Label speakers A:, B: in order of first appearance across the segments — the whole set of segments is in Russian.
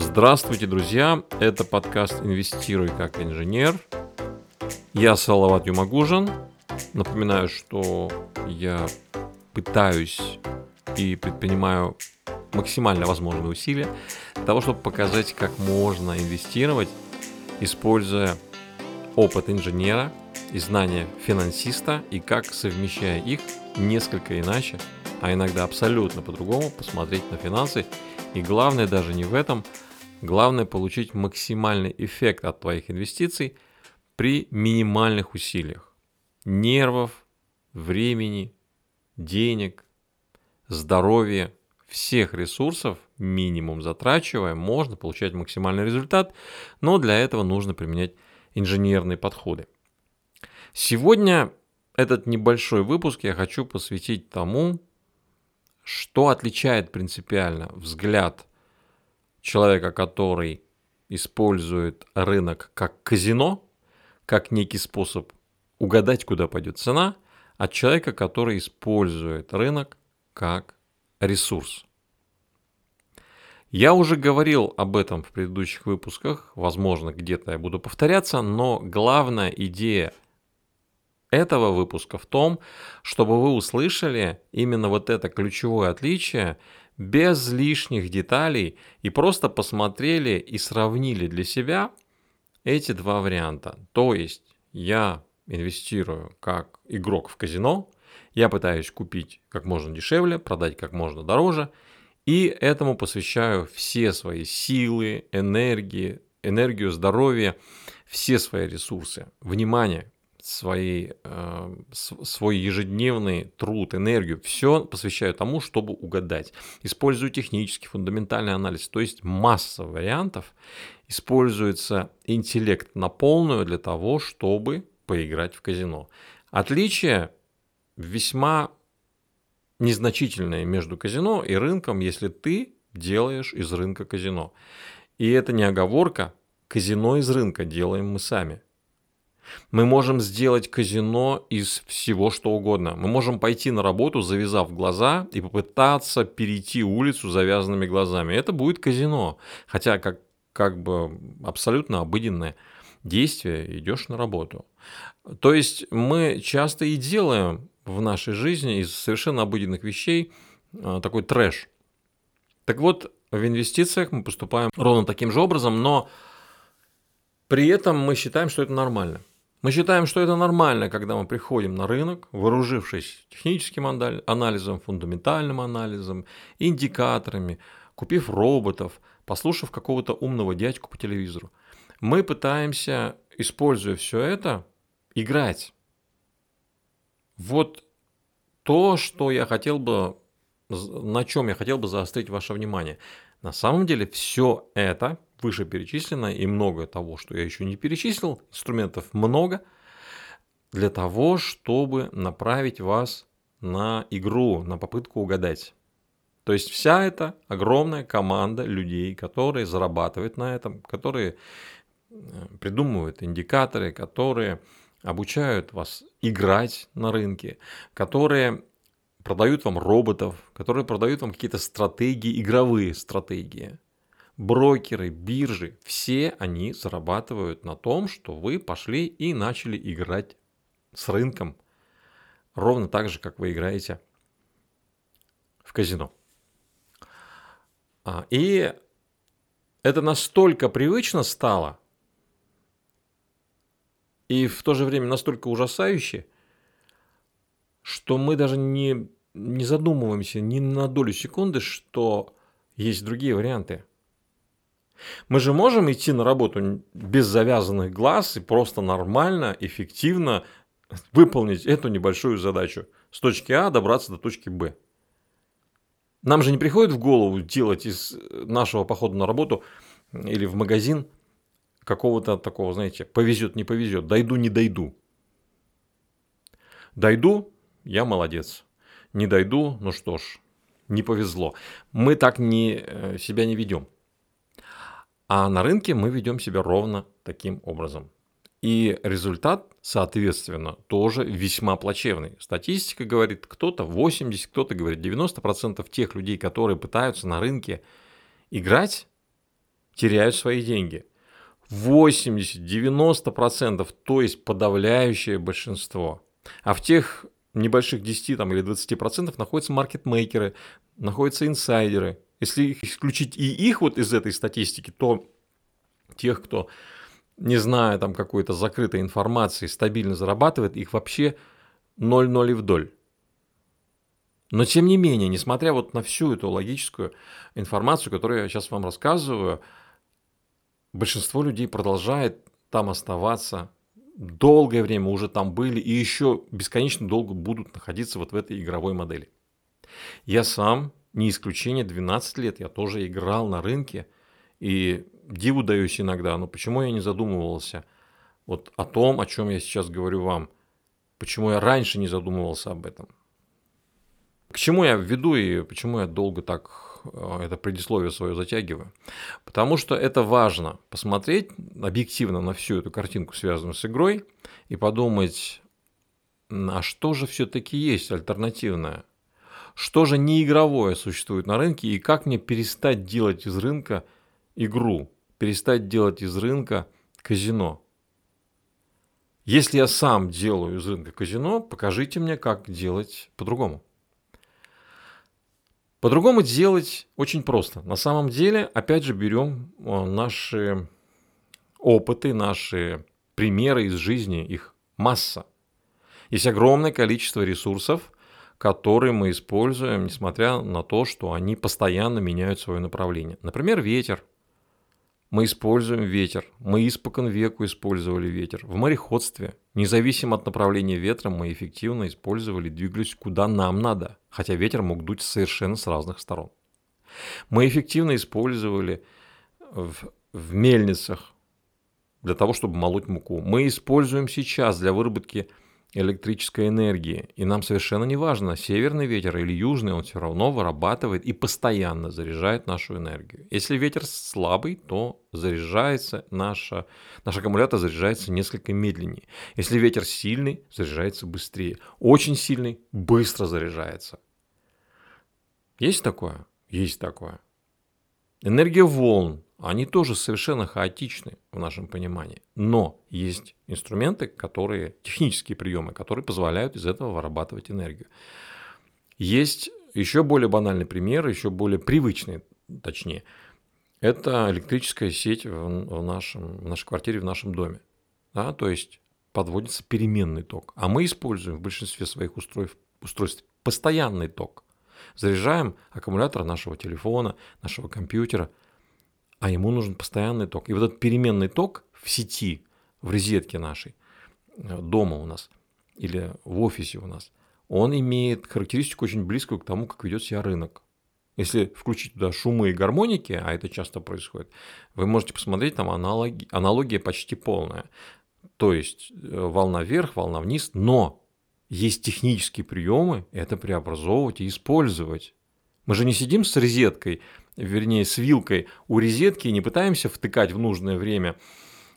A: Здравствуйте, друзья! Это подкаст «Инвестируй как инженер». Я Салават Юмагужин. Напоминаю, что я пытаюсь и предпринимаю максимально возможные усилия для того, чтобы показать, как можно инвестировать, используя опыт инженера и знания финансиста, и как, совмещая их, несколько иначе, а иногда абсолютно по-другому посмотреть на финансы. И главное даже не в этом – Главное получить максимальный эффект от твоих инвестиций при минимальных усилиях. Нервов, времени, денег, здоровья, всех ресурсов минимум затрачивая, можно получать максимальный результат, но для этого нужно применять инженерные подходы. Сегодня этот небольшой выпуск я хочу посвятить тому, что отличает принципиально взгляд человека, который использует рынок как казино, как некий способ угадать, куда пойдет цена, от человека, который использует рынок как ресурс. Я уже говорил об этом в предыдущих выпусках, возможно, где-то я буду повторяться, но главная идея этого выпуска в том, чтобы вы услышали именно вот это ключевое отличие без лишних деталей и просто посмотрели и сравнили для себя эти два варианта. То есть я инвестирую как игрок в казино, я пытаюсь купить как можно дешевле, продать как можно дороже, и этому посвящаю все свои силы, энергии, энергию, здоровье, все свои ресурсы, внимание, свои, э, свой ежедневный труд, энергию, все посвящаю тому, чтобы угадать. Использую технический, фундаментальный анализ, то есть масса вариантов. Используется интеллект на полную для того, чтобы поиграть в казино. Отличие весьма незначительное между казино и рынком, если ты делаешь из рынка казино. И это не оговорка, казино из рынка делаем мы сами – мы можем сделать казино из всего, что угодно. Мы можем пойти на работу, завязав глаза, и попытаться перейти улицу завязанными глазами. Это будет казино. Хотя как, как бы абсолютно обыденное действие, идешь на работу. То есть мы часто и делаем в нашей жизни из совершенно обыденных вещей а, такой трэш. Так вот, в инвестициях мы поступаем ровно таким же образом, но при этом мы считаем, что это нормально. Мы считаем, что это нормально, когда мы приходим на рынок, вооружившись техническим анализом, фундаментальным анализом, индикаторами, купив роботов, послушав какого-то умного дядьку по телевизору. Мы пытаемся, используя все это, играть. Вот то, что я хотел бы, на чем я хотел бы заострить ваше внимание. На самом деле все это вышеперечисленное и много того, что я еще не перечислил, инструментов много, для того, чтобы направить вас на игру, на попытку угадать. То есть вся эта огромная команда людей, которые зарабатывают на этом, которые э, придумывают индикаторы, которые обучают вас играть на рынке, которые продают вам роботов, которые продают вам какие-то стратегии, игровые стратегии брокеры, биржи, все они зарабатывают на том, что вы пошли и начали играть с рынком, ровно так же, как вы играете в казино. А, и это настолько привычно стало, и в то же время настолько ужасающе, что мы даже не, не задумываемся ни на долю секунды, что есть другие варианты. Мы же можем идти на работу без завязанных глаз и просто нормально, эффективно выполнить эту небольшую задачу. С точки А добраться до точки Б. Нам же не приходит в голову делать из нашего похода на работу или в магазин какого-то такого, знаете, повезет, не повезет, дойду, не дойду. Дойду, я молодец. Не дойду, ну что ж, не повезло. Мы так не, э, себя не ведем. А на рынке мы ведем себя ровно таким образом. И результат, соответственно, тоже весьма плачевный. Статистика говорит, кто-то 80, кто-то говорит 90% тех людей, которые пытаются на рынке играть, теряют свои деньги. 80-90%, то есть подавляющее большинство. А в тех небольших 10 там, или 20% находятся маркетмейкеры, находятся инсайдеры. Если исключить и их вот из этой статистики, то тех, кто, не зная там какой-то закрытой информации, стабильно зарабатывает, их вообще 0-0 и вдоль. Но тем не менее, несмотря вот на всю эту логическую информацию, которую я сейчас вам рассказываю, большинство людей продолжает там оставаться, долгое время уже там были и еще бесконечно долго будут находиться вот в этой игровой модели. Я сам, не исключение, 12 лет я тоже играл на рынке и диву даюсь иногда, но почему я не задумывался вот о том, о чем я сейчас говорю вам, почему я раньше не задумывался об этом. К чему я веду и почему я долго так э, это предисловие свое затягиваю? Потому что это важно посмотреть объективно на всю эту картинку, связанную с игрой, и подумать, а что же все-таки есть альтернативное? Что же не игровое существует на рынке и как мне перестать делать из рынка игру, перестать делать из рынка казино? Если я сам делаю из рынка казино, покажите мне, как делать по-другому. По-другому делать очень просто. На самом деле, опять же, берем э, наши опыты, наши примеры из жизни, их масса. Есть огромное количество ресурсов, которые мы используем, несмотря на то, что они постоянно меняют свое направление. Например, ветер – мы используем ветер. Мы испокон веку использовали ветер. В мореходстве, независимо от направления ветра, мы эффективно использовали, двигались куда нам надо, хотя ветер мог дуть совершенно с разных сторон. Мы эффективно использовали в, в мельницах для того, чтобы молоть муку. Мы используем сейчас для выработки электрической энергии. И нам совершенно не важно, северный ветер или южный, он все равно вырабатывает и постоянно заряжает нашу энергию. Если ветер слабый, то заряжается наша, наш аккумулятор заряжается несколько медленнее. Если ветер сильный, заряжается быстрее. Очень сильный, быстро заряжается. Есть такое? Есть такое. Энергия волн они тоже совершенно хаотичны в нашем понимании. Но есть инструменты, которые, технические приемы, которые позволяют из этого вырабатывать энергию. Есть еще более банальный пример, еще более привычный, точнее. Это электрическая сеть в, нашем, в нашей квартире, в нашем доме. Да? То есть подводится переменный ток. А мы используем в большинстве своих устройств, устройств постоянный ток. Заряжаем аккумулятор нашего телефона, нашего компьютера – а ему нужен постоянный ток. И вот этот переменный ток в сети, в розетке нашей, э, дома у нас или в офисе у нас, он имеет характеристику очень близкую к тому, как ведет себя рынок. Если включить туда шумы и гармоники, а это часто происходит, вы можете посмотреть, там аналоги, аналогия почти полная. То есть э, волна вверх, волна вниз, но есть технические приемы это преобразовывать и использовать. Мы же не сидим с розеткой вернее, с вилкой у розетки и не пытаемся втыкать в нужное время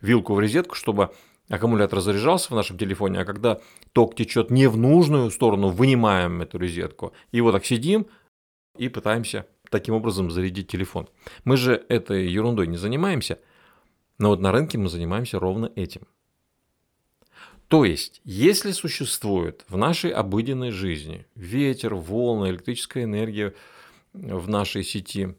A: вилку в розетку, чтобы аккумулятор заряжался в нашем телефоне, а когда ток течет не в нужную сторону, вынимаем эту розетку. И вот так сидим и пытаемся таким образом зарядить телефон. Мы же этой ерундой не занимаемся, но вот на рынке мы занимаемся ровно этим. То есть, если существует в нашей обыденной жизни ветер, волны, электрическая энергия в нашей сети,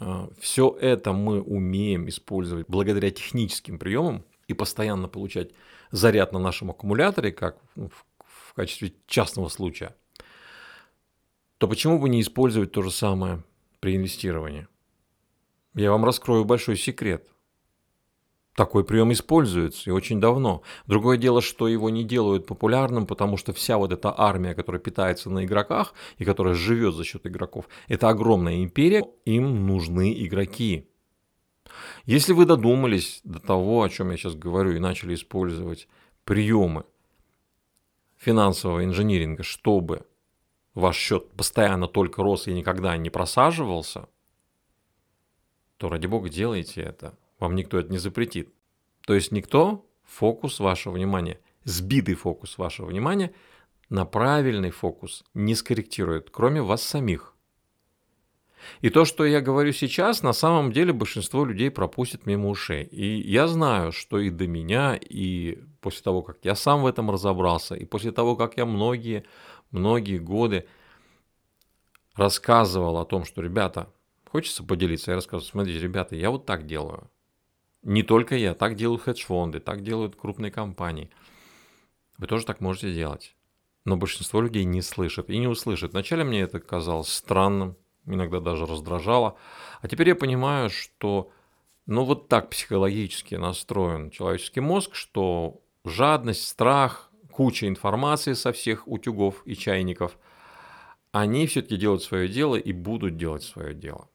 A: а, Все это мы умеем использовать благодаря техническим приемам и постоянно получать заряд на нашем аккумуляторе, как в качестве частного случая, то почему бы не использовать то же самое при инвестировании? Я вам раскрою большой секрет – такой прием используется и очень давно. Другое дело, что его не делают популярным, потому что вся вот эта армия, которая питается на игроках и которая живет за счет игроков, это огромная империя, им нужны игроки. Если вы додумались до того, о чем я сейчас говорю, и начали использовать приемы финансового инжиниринга, чтобы ваш счет постоянно только рос и никогда не просаживался, то ради бога делайте это. Вам никто это не запретит. То есть никто фокус вашего внимания, сбитый фокус вашего внимания на правильный фокус не скорректирует, кроме вас самих. И то, что я говорю сейчас, на самом деле большинство людей пропустит мимо ушей. И я знаю, что и до меня, и после того, как я сам в этом разобрался, и после того, как я многие, многие годы рассказывал о том, что, ребята, хочется поделиться, я рассказываю, смотрите, ребята, я вот так делаю. Не только я, так делают хедж-фонды, так делают крупные компании. Вы тоже так можете делать. Но большинство людей не слышат и не услышат. Вначале мне это казалось странным, иногда даже раздражало. А теперь я понимаю, что ну вот так психологически настроен человеческий мозг, что жадность, страх, куча информации со всех утюгов и чайников, они все-таки делают свое дело и будут делать свое дело.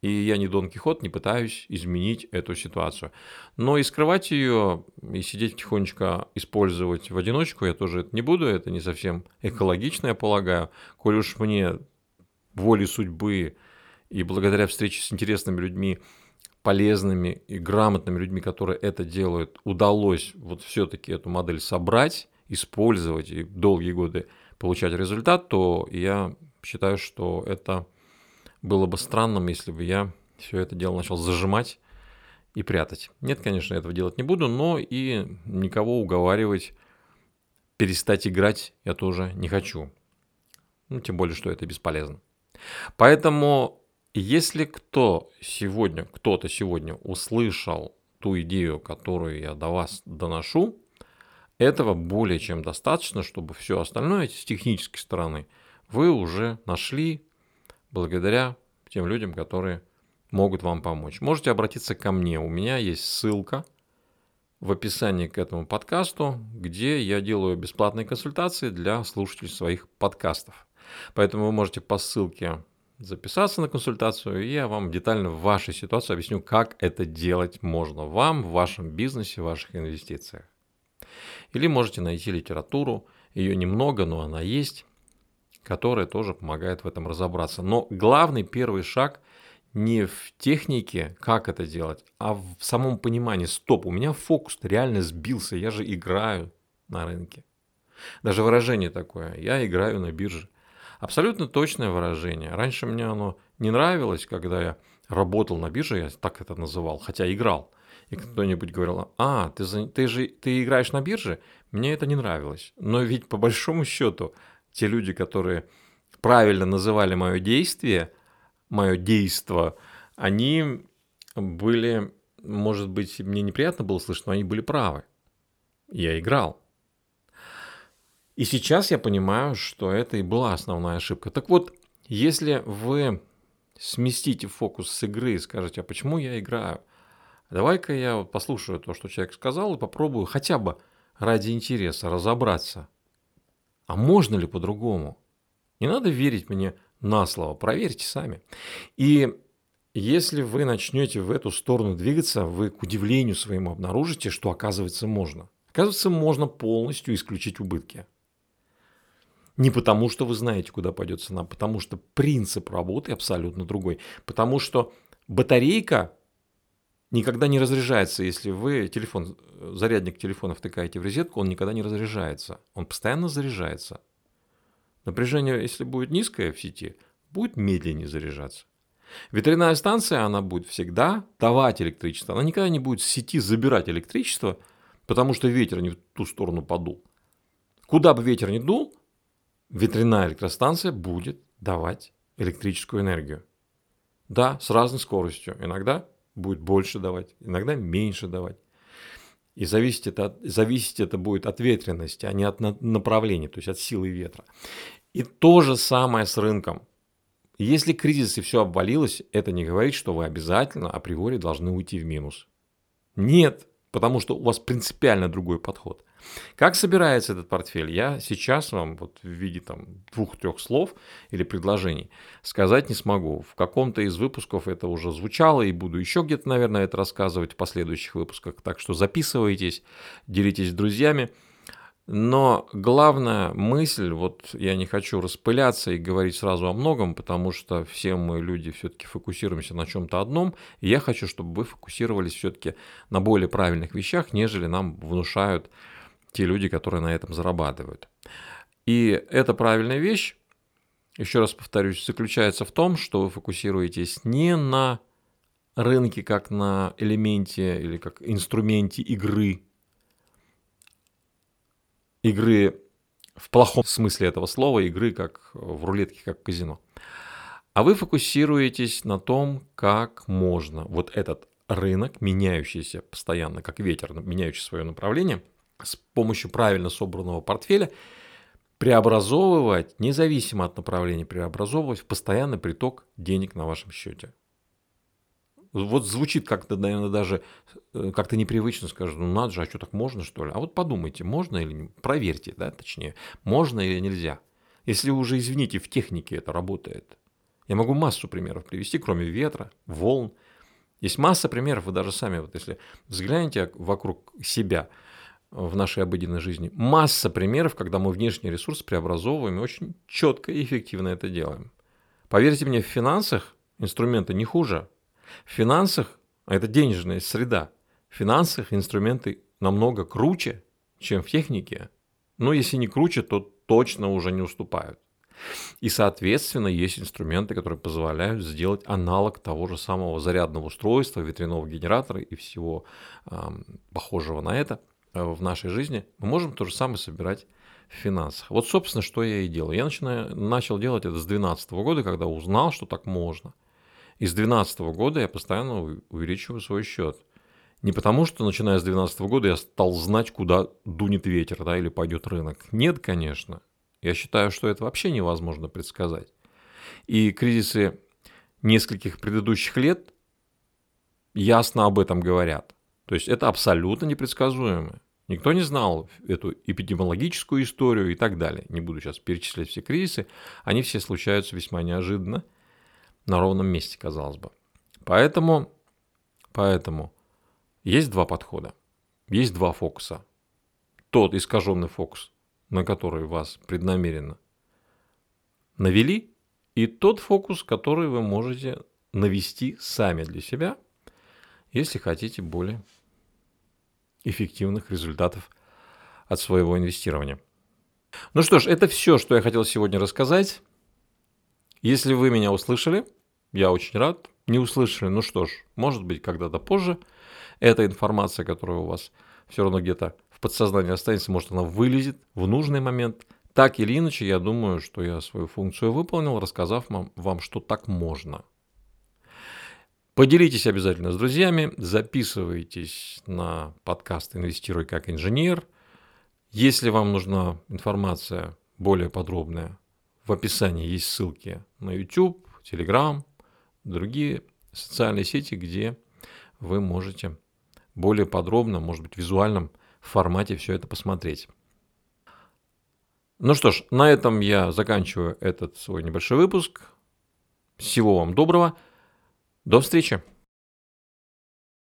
A: И я не Дон Кихот, не пытаюсь изменить эту ситуацию. Но и скрывать ее, и сидеть тихонечко использовать в одиночку я тоже это не буду. Это не совсем экологично, я полагаю. Коль уж мне волей судьбы и благодаря встрече с интересными людьми, полезными и грамотными людьми, которые это делают, удалось вот все-таки эту модель собрать, использовать и долгие годы получать результат, то я считаю, что это было бы странным, если бы я все это дело начал зажимать и прятать. Нет, конечно, этого делать не буду, но и никого уговаривать перестать играть я тоже не хочу. Ну, тем более, что это бесполезно. Поэтому, если кто сегодня, кто-то сегодня услышал ту идею, которую я до вас доношу, этого более чем достаточно, чтобы все остальное с технической стороны вы уже нашли благодаря тем людям, которые могут вам помочь. Можете обратиться ко мне. У меня есть ссылка в описании к этому подкасту, где я делаю бесплатные консультации для слушателей своих подкастов. Поэтому вы можете по ссылке записаться на консультацию, и я вам детально в вашей ситуации объясню, как это делать можно вам, в вашем бизнесе, в ваших инвестициях. Или можете найти литературу, ее немного, но она есть, которая тоже помогает в этом разобраться. Но главный первый шаг не в технике, как это делать, а в самом понимании, стоп, у меня фокус реально сбился, я же играю на рынке. Даже выражение такое, я играю на бирже. Абсолютно точное выражение. Раньше мне оно не нравилось, когда я работал на бирже, я так это называл, хотя играл. И кто-нибудь говорил, а, ты, ты же ты играешь на бирже? Мне это не нравилось. Но ведь по большому счету те люди, которые правильно называли мое действие, мое действо, они были, может быть, мне неприятно было слышать, но они были правы. Я играл. И сейчас я понимаю, что это и была основная ошибка. Так вот, если вы сместите фокус с игры и скажете, а почему я играю? Давай-ка я послушаю то, что человек сказал, и попробую хотя бы ради интереса разобраться. А можно ли по-другому? Не надо верить мне на слово, проверьте сами. И если вы начнете в эту сторону двигаться, вы к удивлению своему обнаружите, что оказывается можно. Оказывается, можно полностью исключить убытки. Не потому, что вы знаете, куда пойдет цена, потому что принцип работы абсолютно другой. Потому что батарейка никогда не разряжается, если вы телефон, зарядник телефона втыкаете в розетку, он никогда не разряжается. Он постоянно заряжается. Напряжение, если будет низкое в сети, будет медленнее заряжаться. Ветряная станция, она будет всегда давать электричество. Она никогда не будет с сети забирать электричество, потому что ветер не в ту сторону подул. Куда бы ветер ни дул, ветряная электростанция будет давать электрическую энергию. Да, с разной скоростью. Иногда будет больше давать, иногда меньше давать. И зависит это, зависеть это будет от ветренности, а не от направления, то есть от силы ветра. И то же самое с рынком. Если кризис и все обвалилось, это не говорит, что вы обязательно априори должны уйти в минус. Нет, потому что у вас принципиально другой подход. Как собирается этот портфель, я сейчас вам вот в виде там двух-трех слов или предложений сказать не смогу. В каком-то из выпусков это уже звучало и буду еще где-то, наверное, это рассказывать в последующих выпусках. Так что записывайтесь, делитесь с друзьями. Но главная мысль, вот я не хочу распыляться и говорить сразу о многом, потому что все мы люди все-таки фокусируемся на чем-то одном. И я хочу, чтобы вы фокусировались все-таки на более правильных вещах, нежели нам внушают те люди, которые на этом зарабатывают. И это правильная вещь. еще раз повторюсь, заключается в том, что вы фокусируетесь не на рынке как на элементе или как инструменте игры, игры в плохом смысле этого слова, игры как в рулетке, как в казино. А вы фокусируетесь на том, как можно вот этот рынок, меняющийся постоянно, как ветер, меняющий свое направление, с помощью правильно собранного портфеля преобразовывать, независимо от направления, преобразовывать в постоянный приток денег на вашем счете. Вот звучит как-то, наверное, даже э, как-то непривычно, скажем, ну надо же, а что так можно, что ли? А вот подумайте, можно или не, проверьте, да, точнее, можно или нельзя. Если уже, извините, в технике это работает. Я могу массу примеров привести, кроме ветра, волн. Есть масса примеров, вы даже сами, вот если взглянете вокруг себя в нашей обыденной жизни, масса примеров, когда мы внешний ресурс преобразовываем и очень четко и эффективно это делаем. Поверьте мне, в финансах инструменты не хуже. В финансах, а это денежная среда, в финансах инструменты намного круче, чем в технике. Но если не круче, то точно уже не уступают. И, соответственно, есть инструменты, которые позволяют сделать аналог того же самого зарядного устройства, ветряного генератора и всего э, похожего на это в нашей жизни. Мы можем то же самое собирать в финансах. Вот, собственно, что я и делаю. Я начинаю, начал делать это с 2012 года, когда узнал, что так можно. И с 2012 года я постоянно увеличиваю свой счет. Не потому, что начиная с 2012 года я стал знать, куда дунет ветер да, или пойдет рынок. Нет, конечно. Я считаю, что это вообще невозможно предсказать. И кризисы нескольких предыдущих лет ясно об этом говорят. То есть это абсолютно непредсказуемо. Никто не знал эту эпидемиологическую историю и так далее. Не буду сейчас перечислять все кризисы. Они все случаются весьма неожиданно, на ровном месте, казалось бы. Поэтому, поэтому есть два подхода, есть два фокуса. Тот искаженный фокус, на который вас преднамеренно навели, и тот фокус, который вы можете навести сами для себя, если хотите более эффективных результатов от своего инвестирования. Ну что ж, это все, что я хотел сегодня рассказать. Если вы меня услышали, я очень рад. Не услышали, ну что ж, может быть, когда-то позже. Эта информация, которая у вас все равно где-то в подсознании останется, может, она вылезет в нужный момент. Так или иначе, я думаю, что я свою функцию выполнил, рассказав вам, что так можно. Поделитесь обязательно с друзьями, записывайтесь на подкаст «Инвестируй как инженер». Если вам нужна информация более подробная, в описании есть ссылки на YouTube, Telegram, другие социальные сети, где вы можете более подробно, может быть, в визуальном формате все это посмотреть. Ну что ж, на этом я заканчиваю этот свой небольшой выпуск. Всего вам доброго. До встречи.